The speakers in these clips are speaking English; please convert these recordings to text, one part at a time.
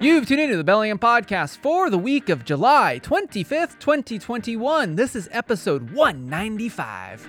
You've tuned into the Bellingham Podcast for the week of July 25th, 2021. This is episode 195.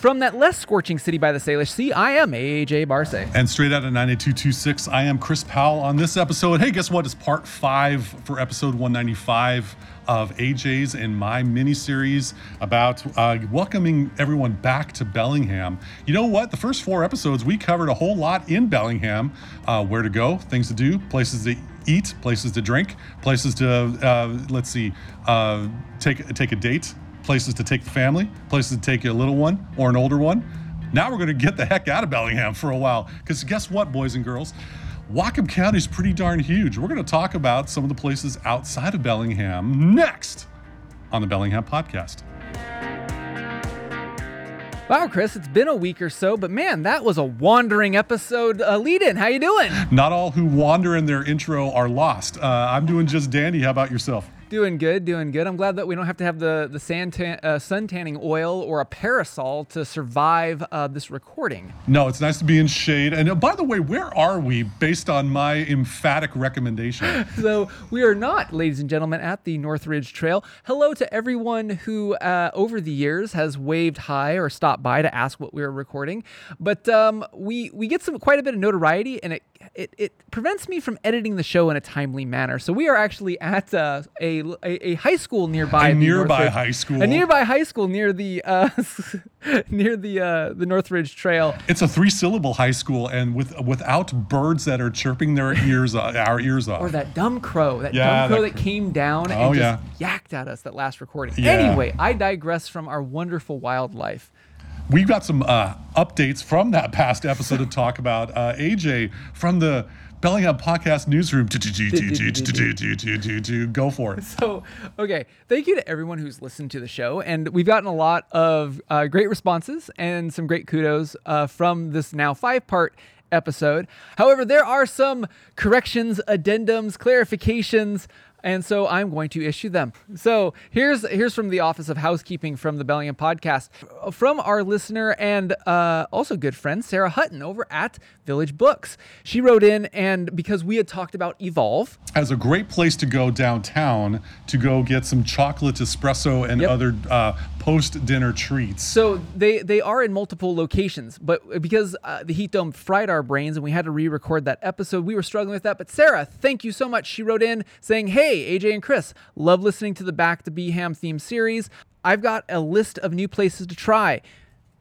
From that less scorching city by the Salish Sea, I am AJ Barse. And straight out of 9226, I am Chris Powell on this episode. Hey, guess what? It's part five for episode 195 of AJ's and my mini series about uh, welcoming everyone back to Bellingham. You know what? The first four episodes, we covered a whole lot in Bellingham uh, where to go, things to do, places to eat, places to drink, places to, uh, let's see, uh, take, take a date places to take the family, places to take a little one or an older one. Now we're going to get the heck out of Bellingham for a while. Because guess what, boys and girls? Whatcom County is pretty darn huge. We're going to talk about some of the places outside of Bellingham next on the Bellingham Podcast. Wow, Chris, it's been a week or so, but man, that was a wandering episode uh, lead in. How you doing? Not all who wander in their intro are lost. Uh, I'm doing just dandy. How about yourself? Doing good, doing good. I'm glad that we don't have to have the the sand tan, uh, sun tanning oil or a parasol to survive uh, this recording. No, it's nice to be in shade. And uh, by the way, where are we based on my emphatic recommendation? so we are not, ladies and gentlemen, at the Northridge Trail. Hello to everyone who uh, over the years has waved hi or stopped by to ask what we were recording. But um, we we get some quite a bit of notoriety, and it it, it prevents me from editing the show in a timely manner. So we are actually at uh, a, a, a high school nearby. A nearby high school. A nearby high school near the uh, near the uh, the Northridge Trail. It's a three syllable high school, and with without birds that are chirping their ears our ears off. Or that dumb crow, that yeah, dumb crow that, that came down oh, and just yeah. yacked at us that last recording. Yeah. Anyway, I digress from our wonderful wildlife we've got some uh, updates from that past episode to talk about. Uh, AJ from the Bellingham Podcast Newsroom. Go for it. So, okay. Thank you to everyone who's listened to the show. And we've gotten a lot of uh, great responses and some great kudos uh, from this now five part episode. However, there are some corrections, addendums, clarifications and so I'm going to issue them. So here's here's from the Office of Housekeeping from the Bellingham Podcast, from our listener and uh, also good friend Sarah Hutton over at Village Books. She wrote in, and because we had talked about Evolve as a great place to go downtown to go get some chocolate espresso and yep. other uh, post dinner treats. So they they are in multiple locations, but because uh, the heat dome fried our brains and we had to re-record that episode, we were struggling with that. But Sarah, thank you so much. She wrote in saying, "Hey." AJ and Chris, love listening to the Back to Bham theme series. I've got a list of new places to try.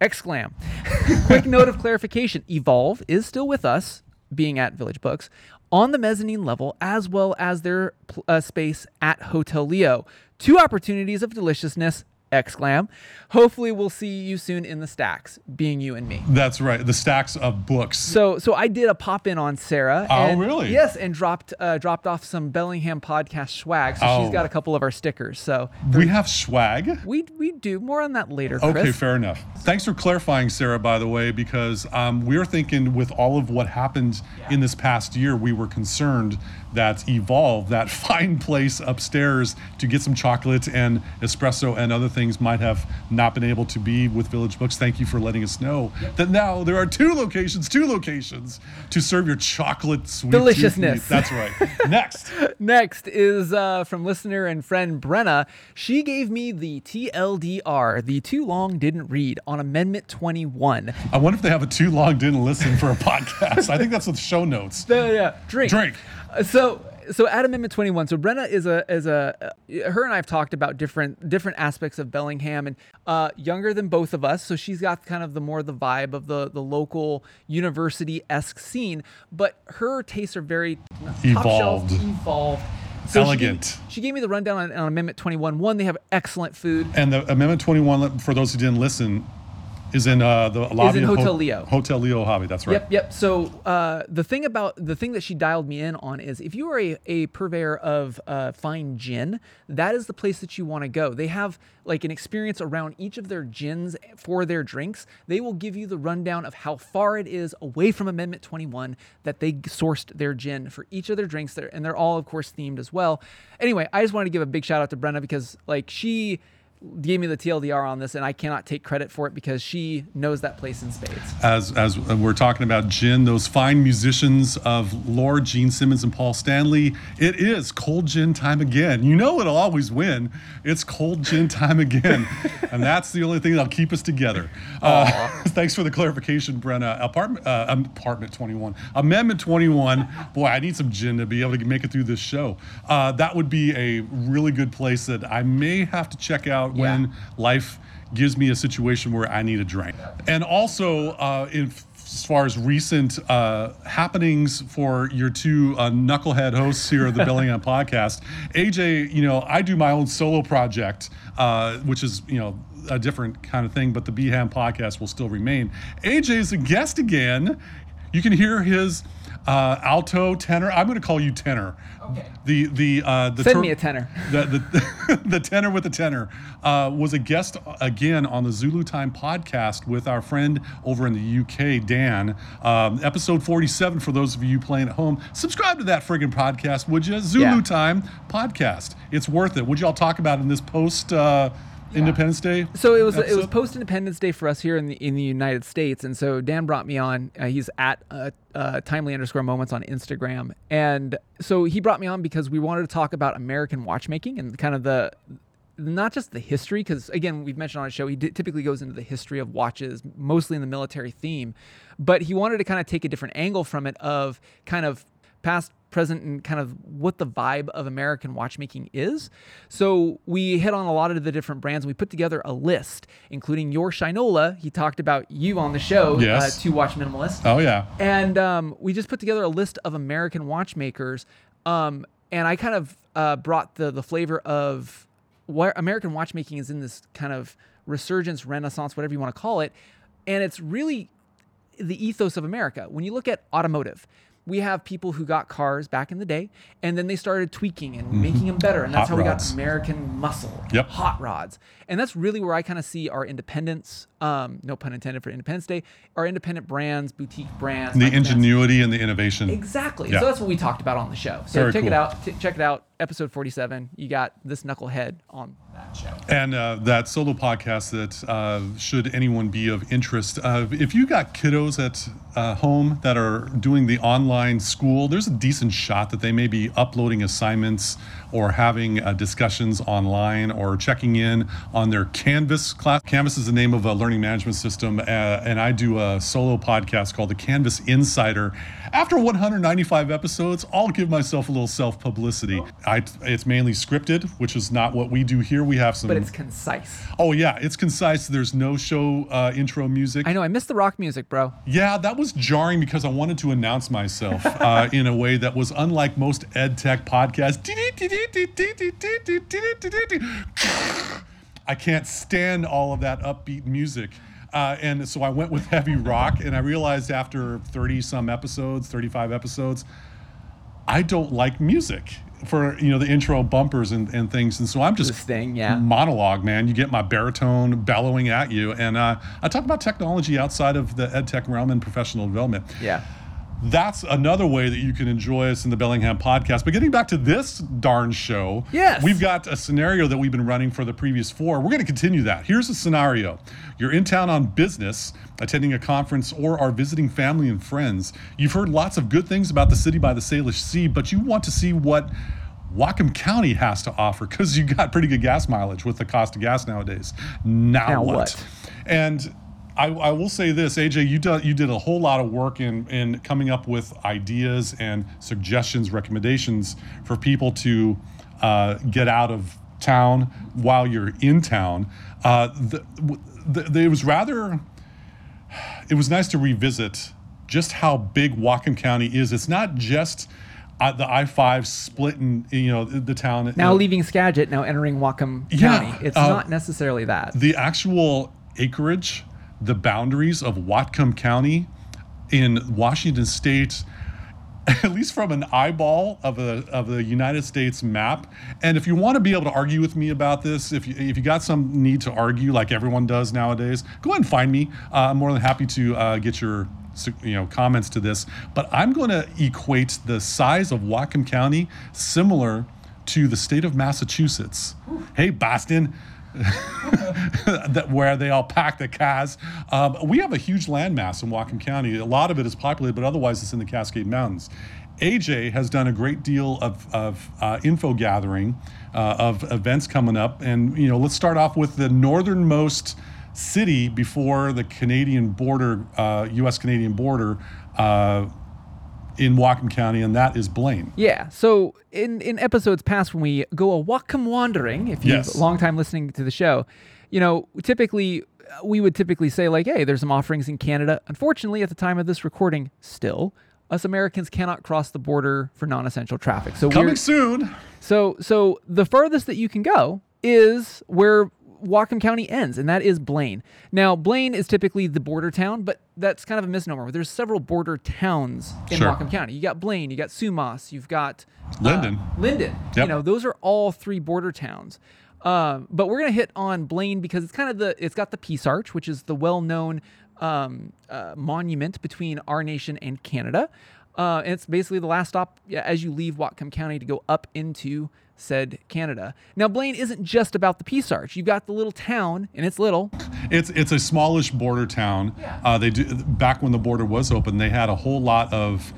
Exclam. Quick note of clarification Evolve is still with us, being at Village Books, on the mezzanine level, as well as their uh, space at Hotel Leo. Two opportunities of deliciousness exclam. Hopefully we'll see you soon in the stacks, being you and me. That's right, the stacks of books. So so I did a pop in on Sarah. Oh and, really? Yes, and dropped uh, dropped off some Bellingham podcast swag. So oh. she's got a couple of our stickers. So we have swag. We we do more on that later. Okay, fair enough. Thanks for clarifying, Sarah. By the way, because um, we're thinking with all of what happened yeah. in this past year, we were concerned that Evolve, that fine place upstairs to get some chocolate and espresso and other things, might have not been able to be with Village Books. Thank you for letting us know that now there are two locations, two locations to serve your chocolate sweet deliciousness. That's right. Next. Next is uh, from listener and friend Brenna. She gave me the TLDR, the too long didn't read on Amendment 21. I wonder if they have a too long didn't listen for a podcast. I think that's with show notes. Yeah, yeah. Drink. Drink. So so at Amendment 21, so Brenna is a is a uh, her and I have talked about different different aspects of Bellingham and uh, younger than both of us, so she's got kind of the more the vibe of the the local university esque scene, but her tastes are very evolved, shelf, evolved. So Elegant. She gave, she gave, me the rundown on, on Amendment 21. One, they have excellent food. And the Amendment 21, for those who didn't listen, is in uh, the lobby is in Hotel Ho- Leo. Hotel Leo hobby. That's right. Yep, yep. So uh, the thing about the thing that she dialed me in on is if you are a, a purveyor of uh, fine gin, that is the place that you want to go. They have like an experience around each of their gins for their drinks. They will give you the rundown of how far it is away from Amendment 21 that they sourced their gin for each of their drinks there, and they're all of course themed as well. Anyway, I just wanted to give a big shout out to Brenna because like she gave me the TLDR on this, and I cannot take credit for it because she knows that place in spades. as as we're talking about gin, those fine musicians of Lord Gene Simmons and Paul Stanley. It is cold gin time again. You know it'll always win. It's cold gin time again, and that's the only thing that'll keep us together. Uh, thanks for the clarification, Brenna. Apartment uh, apartment twenty one, amendment twenty one. Boy, I need some gin to be able to make it through this show. Uh, that would be a really good place that I may have to check out Yeah. when life gives me a situation where I need a drink. And also, uh, in, as far as recent uh, happenings for your two uh, knucklehead hosts here at the Bellingham podcast, AJ, you know, I do my own solo project, uh, which is, you know, a different kind of thing, but the Bham podcast will still remain. AJ is a guest again. You can hear his uh, alto tenor. I'm going to call you tenor. Okay. The the uh, the Send ter- me a tenor. the the, the tenor with the tenor uh, was a guest again on the Zulu Time podcast with our friend over in the UK, Dan. Um, episode 47 for those of you playing at home. Subscribe to that friggin' podcast, would you? Zulu Yeah. Time podcast. It's worth it. Would y'all talk about in this post uh, Independence Day? So it was it was post Independence Day for us here in the in the United States, and so Dan brought me on. Uh, he's at uh, uh, timely underscore moments on Instagram, and so he brought me on because we wanted to talk about American watchmaking and kind of the not just the history, because again we've mentioned on a show he di- typically goes into the history of watches, mostly in the military theme, but he wanted to kind of take a different angle from it of kind of past present and kind of what the vibe of American watchmaking is. So we hit on a lot of the different brands. And We put together a list, including your Shinola. He talked about you on the show, Yes. uh, to Watch Minimalist. Oh yeah. And um, we just put together a list of American watchmakers. Um, and I kind of uh, brought the the flavor of where American watchmaking is in this kind of resurgence, renaissance, whatever you want to call it. And it's really the ethos of America. When you look at automotive, we have people who got cars back in the day, and then they started tweaking and making them better, and that's Mm-hmm. Hot how rods. we got American muscle, Yep. hot rods, and that's really where I kind of see our independence. Um, no pun intended for Independence Day. Our independent brands, boutique brands, The ingenuity and the innovation. Exactly. Yeah. So that's what we talked about on the show. So Very check it out. T- check it out. Episode 47. You got this knucklehead on that show. And uh, that solo podcast that uh, should anyone be of interest, uh, if you got kiddos at uh, home that are doing the online school, there's a decent shot that they may be uploading assignments or having uh, discussions online or checking in on their Canvas class. Canvas is the name of a learning management system, uh, and I do a solo podcast called the Canvas Insider. After 195 episodes, I'll give myself a little self publicity. I, it's mainly scripted, which is not what we do here. We have some But it's concise. Oh yeah, it's concise. There's no show uh, intro music. I know. I missed the rock music, bro. Yeah, that was jarring because I wanted to announce myself uh, in a way that was unlike most ed tech podcasts. I can't stand all of that upbeat music. Uh, and so I went with heavy rock, and I realized after 30 some episodes, 35 episodes, I don't like music for you know the intro bumpers and, and things. And so I'm just thing, yeah. monologue, man. You get my baritone bellowing at you, and uh, I talk about technology outside of the ed tech realm and professional development. Yeah. That's another way that you can enjoy us in the Bellingham podcast. But getting back to this darn show, Yes. we've got a scenario that we've been running for the previous four. We're going to continue that. Here's a scenario you're in town on business, attending a conference, or are visiting family and friends. You've heard lots of good things about the city by the Salish Sea, but you want to see what Whatcom County has to offer because you got pretty good gas mileage with the cost of gas nowadays. Now, Now what? what? And I, I will say this, AJ, you did, you did a whole lot of work in, in coming up with ideas and suggestions, recommendations for people to uh, get out of town while you're in town. Uh, the, the, the, it was rather, it was nice to revisit just how big Whatcom County is. It's not just uh, the I-5 splitting, you know, the, the town. Now leaving Skagit, now entering Whatcom Yeah, County. It's uh, not necessarily that. the actual acreage, the boundaries of Whatcom County in Washington State, at least from an eyeball of a of the United States map. And if you want to be able to argue with me about this, if you, if you got some need to argue like everyone does nowadays, go ahead and find me. Uh, I'm more than happy to uh, get your you know comments to this. But I'm going to equate the size of Whatcom County similar to the state of Massachusetts. Hey, Boston. that where they all pack the cars. Um, we have a huge landmass in Whatcom County. A lot of it is populated, but otherwise it's in the Cascade Mountains. AJ has done a great deal of, of uh, info gathering uh, of events coming up, and you know, let's start off with the northernmost city before the Canadian border, uh, U.S. Canadian border. In Whatcom County, and that is Blaine. Yeah. So in in episodes past, when we go a Whatcom wandering, if you've Yes. long time listening to the show, you know, typically we would typically say like, hey, there's some offerings in Canada. Unfortunately, at the time of this recording, still. Us Americans cannot cross the border for non-essential traffic. So Coming soon. so so the furthest that you can go is where Whatcom County ends, and that is Blaine. Now, Blaine is typically the border town, but that's kind of a misnomer. There's several border towns in Sure. Whatcom County. You got Blaine, you got Sumas, you've got uh, Lynden. Lynden. You know, those are all three border towns. Um, but we're gonna hit on Blaine because it's kind of the it's got the Peace Arch, which is the well-known um, uh, monument between our nation and Canada. Uh, and it's basically the last stop yeah, as you leave Whatcom County to go up into said Canada. Now, Blaine isn't just about the Peace Arch. You've got the little town, and it's little. It's it's a smallish border town. Yeah. Uh, they do back when the border was open, they had a whole lot of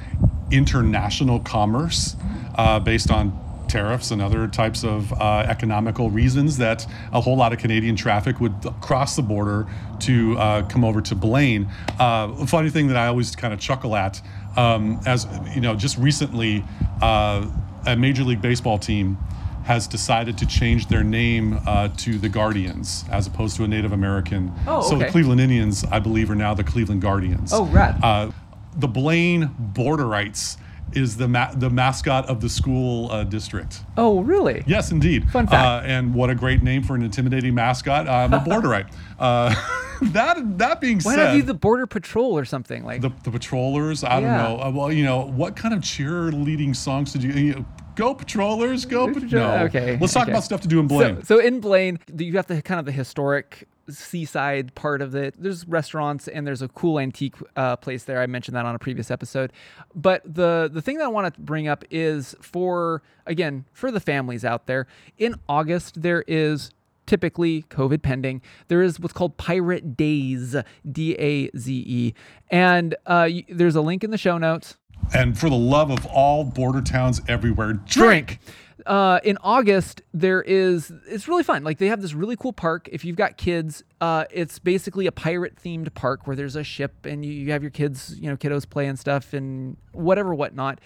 international commerce uh, based on tariffs and other types of uh, economical reasons that a whole lot of Canadian traffic would cross the border to uh, come over to Blaine. Uh, a funny thing that I always kind of chuckle at, um, as you know, just recently, uh, a Major League Baseball team has decided to change their name uh, to the Guardians as opposed to a Native American. Oh, So the. Cleveland Indians, I believe, are now the Cleveland Guardians. Oh, rad. Uh, the Blaine Borderites is the ma- the mascot of the school uh, district. Oh, really? Yes, indeed. Fun fact. Uh, and what a great name for an intimidating mascot. I'm a Borderite. uh, that that being said. Why said, not do the Border Patrol or something like? the, the patrollers. I Yeah. don't know. Uh, well, you know, what kind of cheerleading songs did you? you know, go patrollers, go. Patrollers. No. okay, Let's talk okay. about stuff to do in Blaine. So, so in Blaine, you have the kind of the historic seaside part of it. There's restaurants and there's a cool antique uh, place there. I mentioned that on a previous episode. But the the thing that I want to bring up is for again for the families out there. In August, there is typically COVID pending. There is what's called Pirate Days, D A Z E, and uh, there's a link in the show notes. And for the love of all border towns everywhere, drink. drink. Uh, in August, there is it's really fun. Like they have this really cool park. If you've got kids, uh, it's basically a pirate themed park where there's a ship and you, you have your kids, you know, kiddos play and stuff and whatever, whatnot.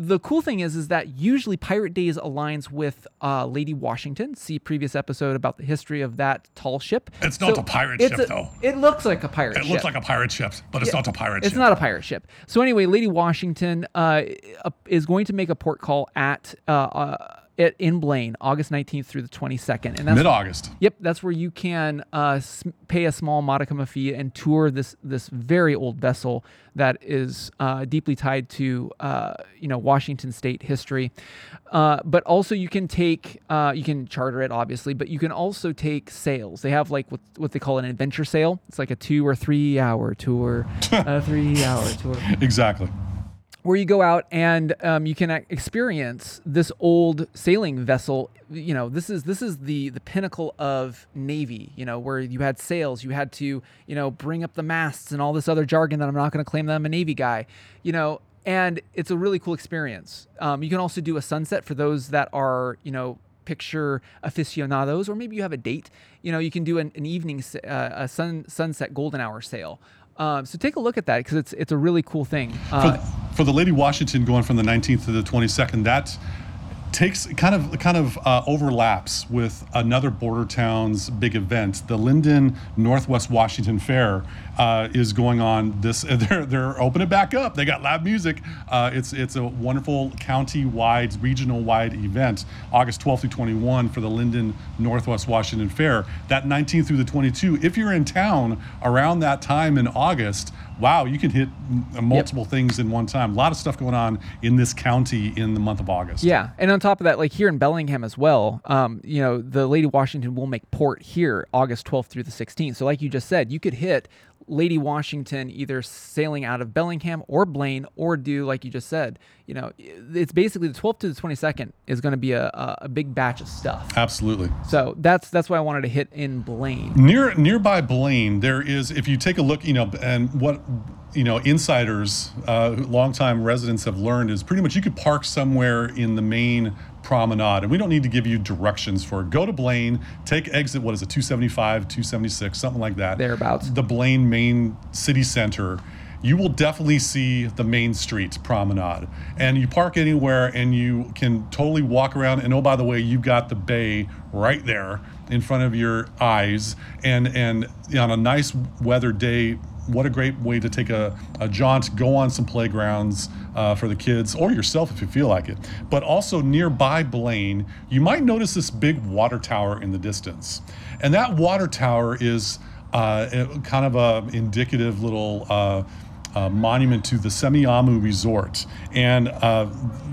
The cool thing is, is that usually Pirate Days aligns with uh, Lady Washington. See previous episode about the history of that tall ship. It's not a pirate ship, a- though. It looks like a pirate It ship. looks like a pirate ship, but it's not a pirate It's ship. not a pirate ship. So anyway, Lady Washington uh, uh, is going to make a port call at uh, uh, at, in Blaine, August 19th through the 22nd, and that's Mid August. Yep, that's where you can uh, pay a small modicum of fee and tour this this very old vessel that is uh, deeply tied to uh, you know Washington State history. Uh, but also you can take uh, you can charter it obviously, but you can also take sails. They have like what what they call an adventure sail. It's like a two or three hour tour, a three hour tour Exactly. Where you go out and um, you can experience this old sailing vessel. You know, this is this is the the pinnacle of navy. You know, where you had sails, you had to you know bring up the masts and all this other jargon that I'm not going to claim that I'm a navy guy. You know, and it's a really cool experience. Um, you can also do a sunset for those that are you know picture aficionados, or maybe you have a date. You know, you can do an, an evening uh, a sun sunset golden hour sail. Um, so take a look at that because it's it's a really cool thing. Uh, for the Lady Washington going from the 19th to the 22nd, that takes kind of kind of uh, overlaps with another border town's big event. The Lynden Northwest Washington Fair uh, is going on. This they're they're opening it back up. They got live music. Uh, it's it's a wonderful county-wide, regional-wide event. August 12th through 21 for the Lynden Northwest Washington Fair. That 19th through the 22. If you're in town around that time in August wow, you can hit m- multiple things in one time. A lot of stuff going on in this county in the month of August. Yeah, and on top of that, like here in Bellingham as well, um, you know, the Lady Washington will make port here August 12th through the 16th. So, like you just said, you could hit Lady Washington either sailing out of Bellingham or Blaine or do like you just said. You know, it's basically the 12th to the 22nd is going to be a, a, big batch of stuff. Absolutely. So that's that's why I wanted to hit in Blaine. Near nearby Blaine, there is if you take a look, you know, and what you know, insiders, uh, longtime residents have learned is pretty much you could park somewhere in the main promenade, and we don't need to give you directions for it. Go to Blaine, take exit. What is it, 275, 276, something like that. Thereabouts. The Blaine main city center. You will definitely see the main street promenade, and you park anywhere, and you can totally walk around. And oh, by the way, you've got the bay right there in front of your eyes, and and on a nice weather day, what a great way to take a, a jaunt, go on some playgrounds uh, for the kids or yourself if you feel like it. But also nearby Blaine, you might notice this big water tower in the distance. And that water tower is uh, kind of a indicative little uh, uh, monument to the Semiahmoo Resort. And uh,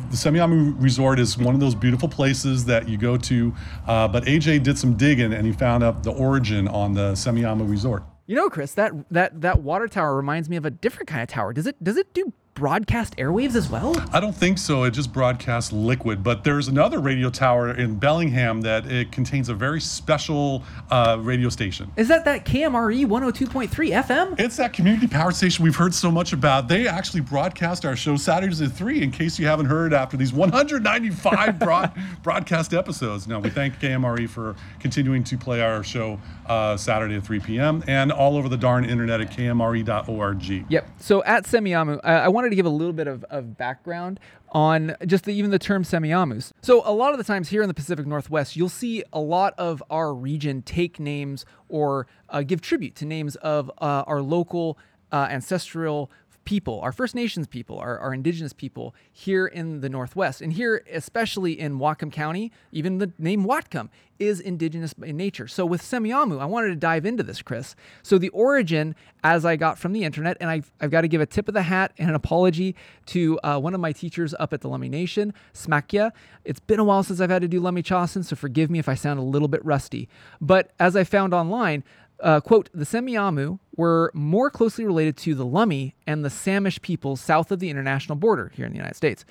the Semiahmoo Resort is one of those beautiful places that you go to. Uh, but AJ did some digging and he found out the origin on the Semiahmoo Resort. You know, Chris, that that that water tower reminds me of a different kind of tower. Does it does it do broadcast airwaves as well? I don't think so. It just broadcasts liquid. But there's another radio tower in Bellingham that it contains a very special uh, radio station. Is that that KMRE 102.3 FM? It's that community power station we've heard so much about. They actually broadcast our show Saturdays at 3 in case you haven't heard after these 195 broad, broadcast episodes. Now, we thank KMRE for continuing to play our show uh, Saturday at 3 p.m. and all over the darn internet at kmre.org. Yep. So at Semiahmoo, I, I wanted to give a little bit of, of background on just the, even the term Semiahmoos. So a lot of the times here in the Pacific Northwest, you'll see a lot of our region take names or uh, give tribute to names of uh, our local uh, ancestral people, our First Nations people, our, our indigenous people here in the Northwest. And here, especially in Whatcom County, even the name Whatcom is indigenous in nature. So with Semiahmoo, I wanted to dive into this, Chris. So the origin, as I got from the internet, and I've, I've got to give a tip of the hat and an apology to uh, one of my teachers up at the Lummi Nation, Smakya. It's been a while since I've had to do Lummi Chasin, so forgive me if I sound a little bit rusty. But as I found online, uh, quote, the Semiahmoo were more closely related to the Lummi and the Samish people south of the international border here in the United States,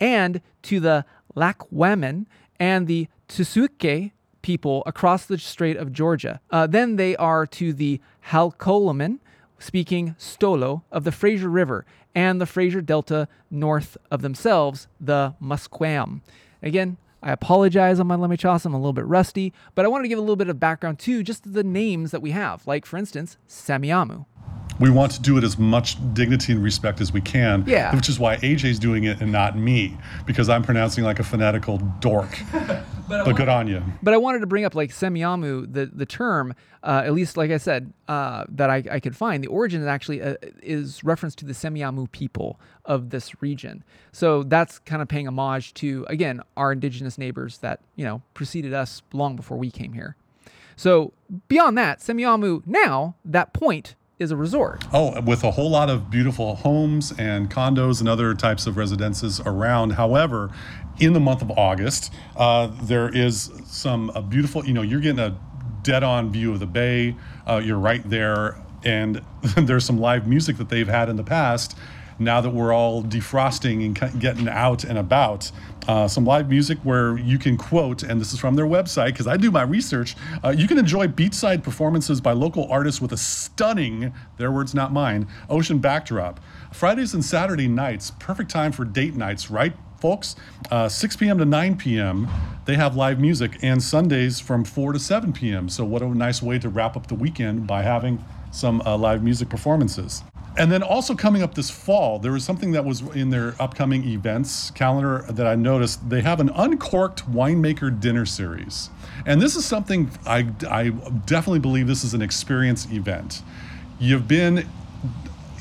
and to the Lekwammen and the T'sou-ke people across the Strait of Georgia. Uh, they are to the Halkomelem, speaking Stolo, of the Fraser River and the Fraser Delta north of themselves, the Musqueam. Again, I apologize on my Lummi Chasin. I'm a little bit rusty, but I wanted to give a little bit of background too, just the names that we have. Like, for instance, Semiahmoo. We want to do it as much dignity and respect as we can. Yeah. Which is why AJ's doing it and not me, because I'm pronouncing like a fanatical dork. but, good on you. But I wanted to bring up like Semiahmoo, the the term, uh, at least like I said, uh, that I, I could find. The origin is actually uh, is reference to the Semiahmoo people of this region. So that's kind of paying homage to again our indigenous neighbors that you know preceded us long before we came here. So beyond that, Semiahmoo now that point is a resort. Oh, with a whole lot of beautiful homes and condos and other types of residences around. However, in the month of August, uh, there is some beautiful, you know, you're getting a dead on view of the bay. Uh, you're right there. And there's some live music that they've had in the past. Now that we're all defrosting and getting out and about, uh, some live music where you can quote, and this is from their website because I do my research. Uh, you can enjoy beachside performances by local artists with a stunning, their words, not mine, ocean backdrop. Fridays and Saturday nights, perfect time for date nights, right? Folks. Uh, 6 p.m. to 9 p.m., they have live music, and Sundays from 4 to 7 p.m. So, what a nice way to wrap up the weekend by having some uh, live music performances. And then also coming up this fall, there was something that was in their upcoming events calendar that I noticed. They have an uncorked winemaker dinner series. And this is something I, I definitely believe this is an experience event. You've been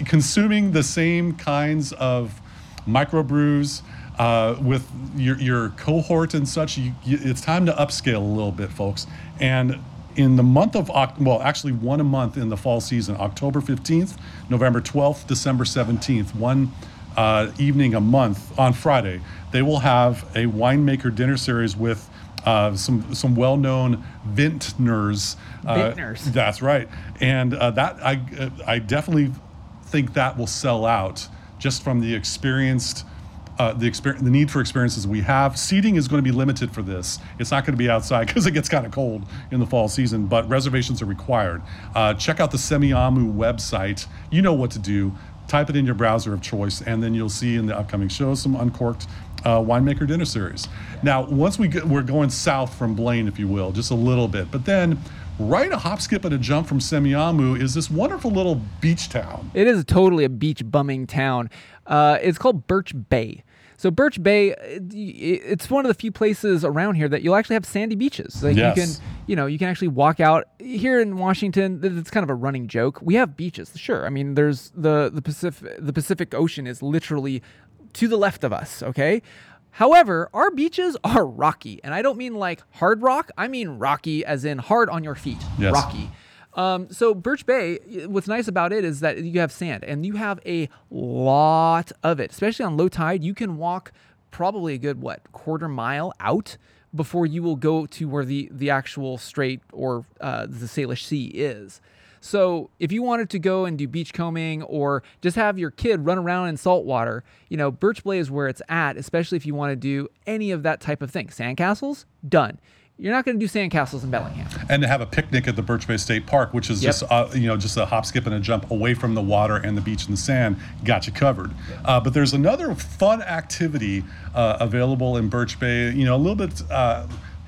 consuming the same kinds of microbrews, uh, with your, your cohort and such, you, you, it's time to upscale a little bit, folks. And in the month of, well, actually one a month in the fall season, October 15th, November 12th, December 17th, one uh, evening a month on Friday, they will have a winemaker dinner series with uh, some some well-known vintners. Uh, Vintners. That's right, and uh, that I I definitely think that will sell out just from the experienced. Uh, the the need for experiences we have. Seating is going to be limited for this. It's not going to be outside because it gets kind of cold in the fall season. But reservations are required. Uh, check out the Semiahmoo website. You know what to do. Type it in your browser of choice, and then you'll see in the upcoming shows some uncorked uh, winemaker dinner series. Now, once we get, we're going south from Blaine, if you will, just a little bit, but then right a hop, skip, and a jump from Semiahmoo is this wonderful little beach town. It is totally a beach bumming town. Uh, it's called Birch Bay. So Birch Bay, it's one of the few places around here that you'll actually have sandy beaches. Like Yes. you can, you know, you can actually walk out here in Washington. It's kind of a running joke. We have beaches, sure. I mean, there's the the Pacific. The Pacific Ocean is literally to the left of us. Okay. However, our beaches are rocky, and I don't mean like hard rock. I mean rocky, as in hard on your feet. Yes. Rocky. Um, so Birch Bay, what's nice about it is that you have sand, and you have a lot of it. Especially on low tide, you can walk probably a good what quarter mile out before you will go to where the the actual strait or uh, the Salish Sea is. So if you wanted to go and do beach combing or just have your kid run around in salt water, you know, Birch Bay is where it's at, especially if you want to do any of that type of thing. Sandcastles, done. You're not going to do sandcastles in Bellingham. and to have a picnic at the Birch Bay State Park, which is Yep. just uh, you know just a hop, skip, and a jump away from the water and the beach and the sand, got you covered. Uh, but there's another fun activity uh, available in Birch Bay. You know, a little bit.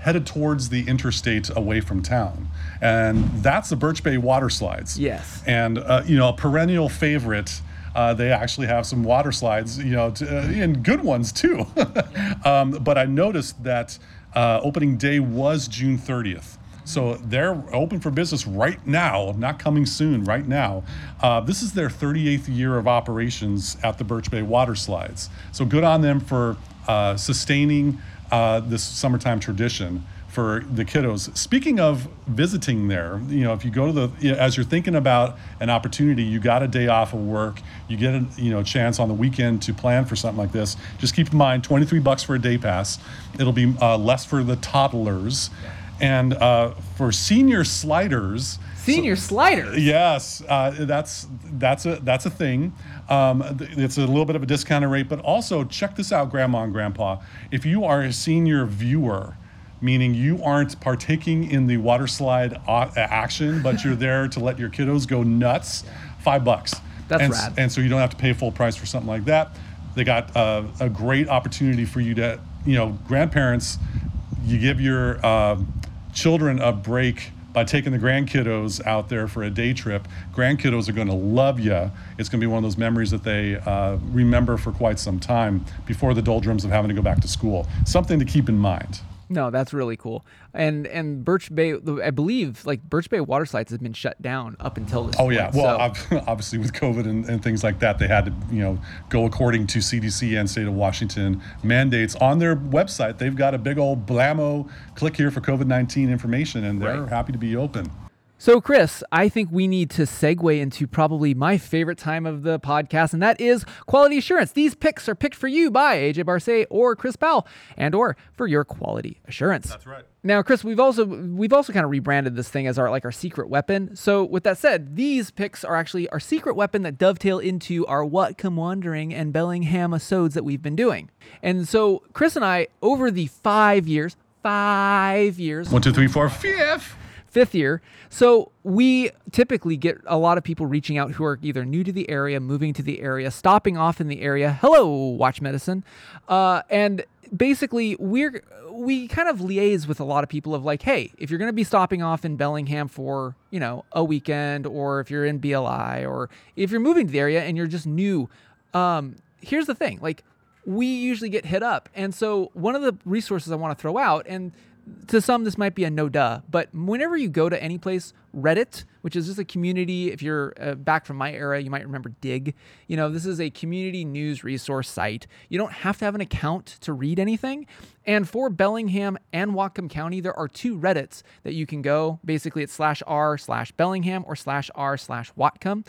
Headed towards the interstate away from town, and that's the Birch Bay water slides. Yes. and uh, you know, a perennial favorite. Uh, they actually have some water slides, you know, to, uh, and good ones too. um, but I noticed that uh, opening day was June 30th. So they're open for business right now, not coming soon, right now. Uh, this is their 38th year of operations at the Birch Bay Water Slides. So good on them for uh, sustaining uh, this summertime tradition for the kiddos. Speaking of visiting there, you know, if you go to the you know, as you're thinking about an opportunity, you got a day off of work, you get a you know chance on the weekend to plan for something like this. Just keep in mind, 23 bucks for a day pass. It'll be uh, less for the toddlers, and uh, for senior sliders. Senior sliders. Yes, uh, that's that's a that's a thing. Um, it's a little bit of a discounted rate, but also check this out, Grandma and Grandpa. If you are a senior viewer, meaning you aren't partaking in the water slide a- action, but you're there to let your kiddos go nuts, five bucks. That's and, rad. and so you don't have to pay full price for something like that. They got uh, a great opportunity for you to, you know, grandparents. You give your uh, children a break by taking the grandkiddos out there for a day trip. Grandkiddos are going to love you. It's going to be one of those memories that they uh, remember for quite some time before the doldrums of having to go back to school. Something to keep in mind. No, that's really cool. And and Birch Bay, I believe, like Birch Bay water slides has been shut down up until this. Oh yeah, well, so- obviously with COVID and, and things like that, they had to you know go according to CDC and state of Washington mandates on their website. They've got a big old blammo click here for COVID nineteen information, and they're Right. happy to be open. So, Chris, I think we need to segue into probably my favorite time of the podcast, and that is quality assurance. These picks are picked for you by AJ Barse or Chris Powell, and or for your quality assurance. That's right. Now, Chris, we've also we've also kind of rebranded this thing as our like our secret weapon. So, with that said, these picks are actually our secret weapon that dovetail into our Whatcom Wandering and Bellingham episodes that we've been doing. And so, Chris and I, over the five years, five years, One, two, three, four, fifth. Fifth year. So we typically get a lot of people reaching out who are either new to the area, moving to the area, stopping off in the area. Hello, Watch Medicine, uh, and basically we're we kind of liaise with a lot of people of like, hey, if you're going to be stopping off in Bellingham for you know a weekend, or if you're in BLI, or if you're moving to the area and you're just new, um, here's the thing, like we usually get hit up. And so one of the resources I want to throw out, and to some this might be a no duh, but whenever you go to any place, Reddit, which is just a community, if you're uh, back from my era, you might remember Digg. You know, this is a community news resource site. You don't have to have an account to read anything. And for Bellingham and Whatcom County, there are two Reddits that you can go. Basically, it's slash r slash Bellingham or slash r slash Whatcom.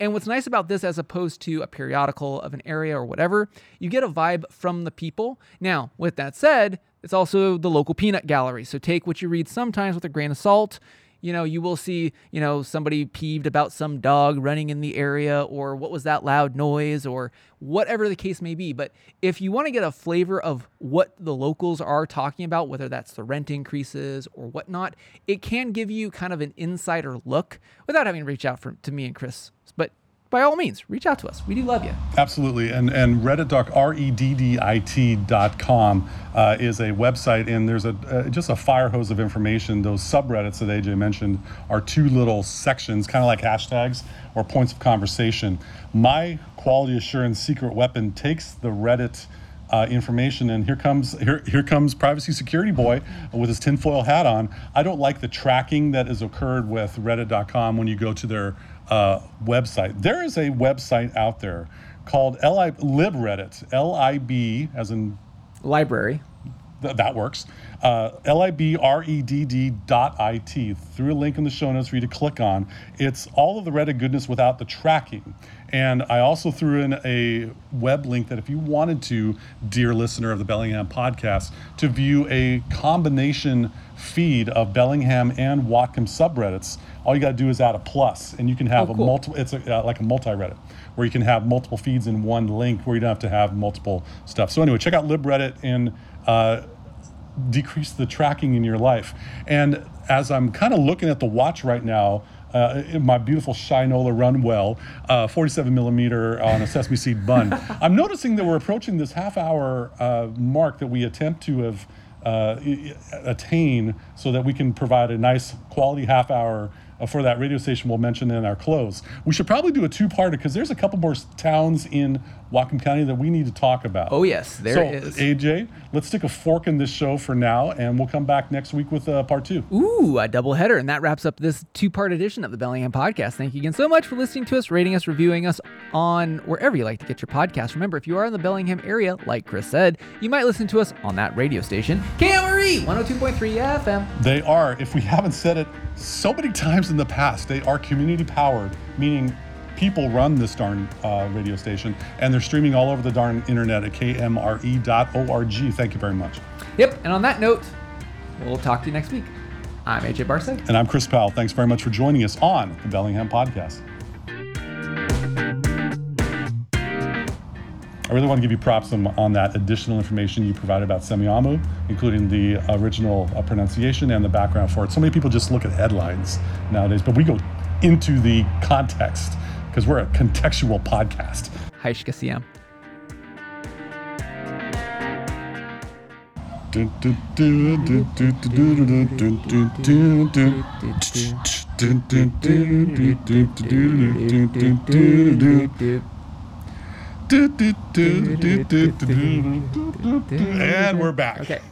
And what's nice about this, as opposed to a periodical of an area or whatever, you get a vibe from the people. Now, with that said, It's also the local peanut gallery. So take what you read sometimes with a grain of salt. You know, you will see, you know, somebody peeved about some dog running in the area or what was that loud noise or whatever the case may be. But if you want to get a flavor of what the locals are talking about, whether that's the rent increases or whatnot, it can give you kind of an insider look without having to reach out for, to me and Chris. But by all means, reach out to us. We do love you. Absolutely. And and Reddit doc, R-E-D-D-I-T dot com uh, is a website, and there's a uh, just a fire hose of information. Those subreddits that AJ mentioned are two little sections, kind of like hashtags or points of conversation. My quality assurance secret weapon takes the Reddit. Uh, information and here comes here here comes privacy security boy with his tinfoil hat on. I don't like the tracking that has occurred with Reddit.com when you go to their uh, website. There is a website out there called LI LibReddit, L I B as in Library. th- that works. Uh, L-I-B-R-E-D-D dot I-T through a link in the show notes for you to click on. It's all of the Reddit goodness without the tracking. And I also threw in a web link that if you wanted to, dear listener of the Bellingham podcast, to view a combination feed of Bellingham and Whatcom subreddits, all you got to do is add a plus, and you can have Oh, a cool. multiple. It's a, uh, like a multi-Reddit where you can have multiple feeds in one link, where you don't have to have multiple stuff. So anyway, check out LibReddit and. Uh, decrease the tracking in your life. And as I'm kind of looking at the watch right now, uh, my beautiful Shinola Runwell, uh, 47 millimeter on a sesame seed bun, I'm noticing that we're approaching this half hour uh, mark that we attempt to have uh, attain so that we can provide a nice quality half hour for that radio station we'll mention in our close. We should probably do a two-parter because there's a couple more towns in Whatcom County that we need to talk about. Oh, yes, there so, is. AJ, let's stick a fork in this show for now, and we'll come back next week with uh, part two. Ooh, a double header. And that wraps up this two part edition of the Bellingham Podcast. Thank you again so much for listening to us, rating us, reviewing us on wherever you like to get your podcast. Remember, if you are in the Bellingham area, like Chris said, you might listen to us on that radio station, KMRE 102.3 FM. They are, if we haven't said it so many times in the past, they are community powered, meaning people run this darn uh, radio station, and they're streaming all over the darn internet at kmre.org. Thank you very much. Yep. And on that note, we'll talk to you next week. I'm AJ Barse. And I'm Chris Powell. Thanks very much for joining us on the Bellingham Podcast. I really want to give you props on, on that additional information you provided about Semiahmoo, including the original uh, pronunciation and the background for it. So many people just look at headlines nowadays, but we go into the context because we're a contextual podcast. Hi, Shkasiam. And we're back. Okay.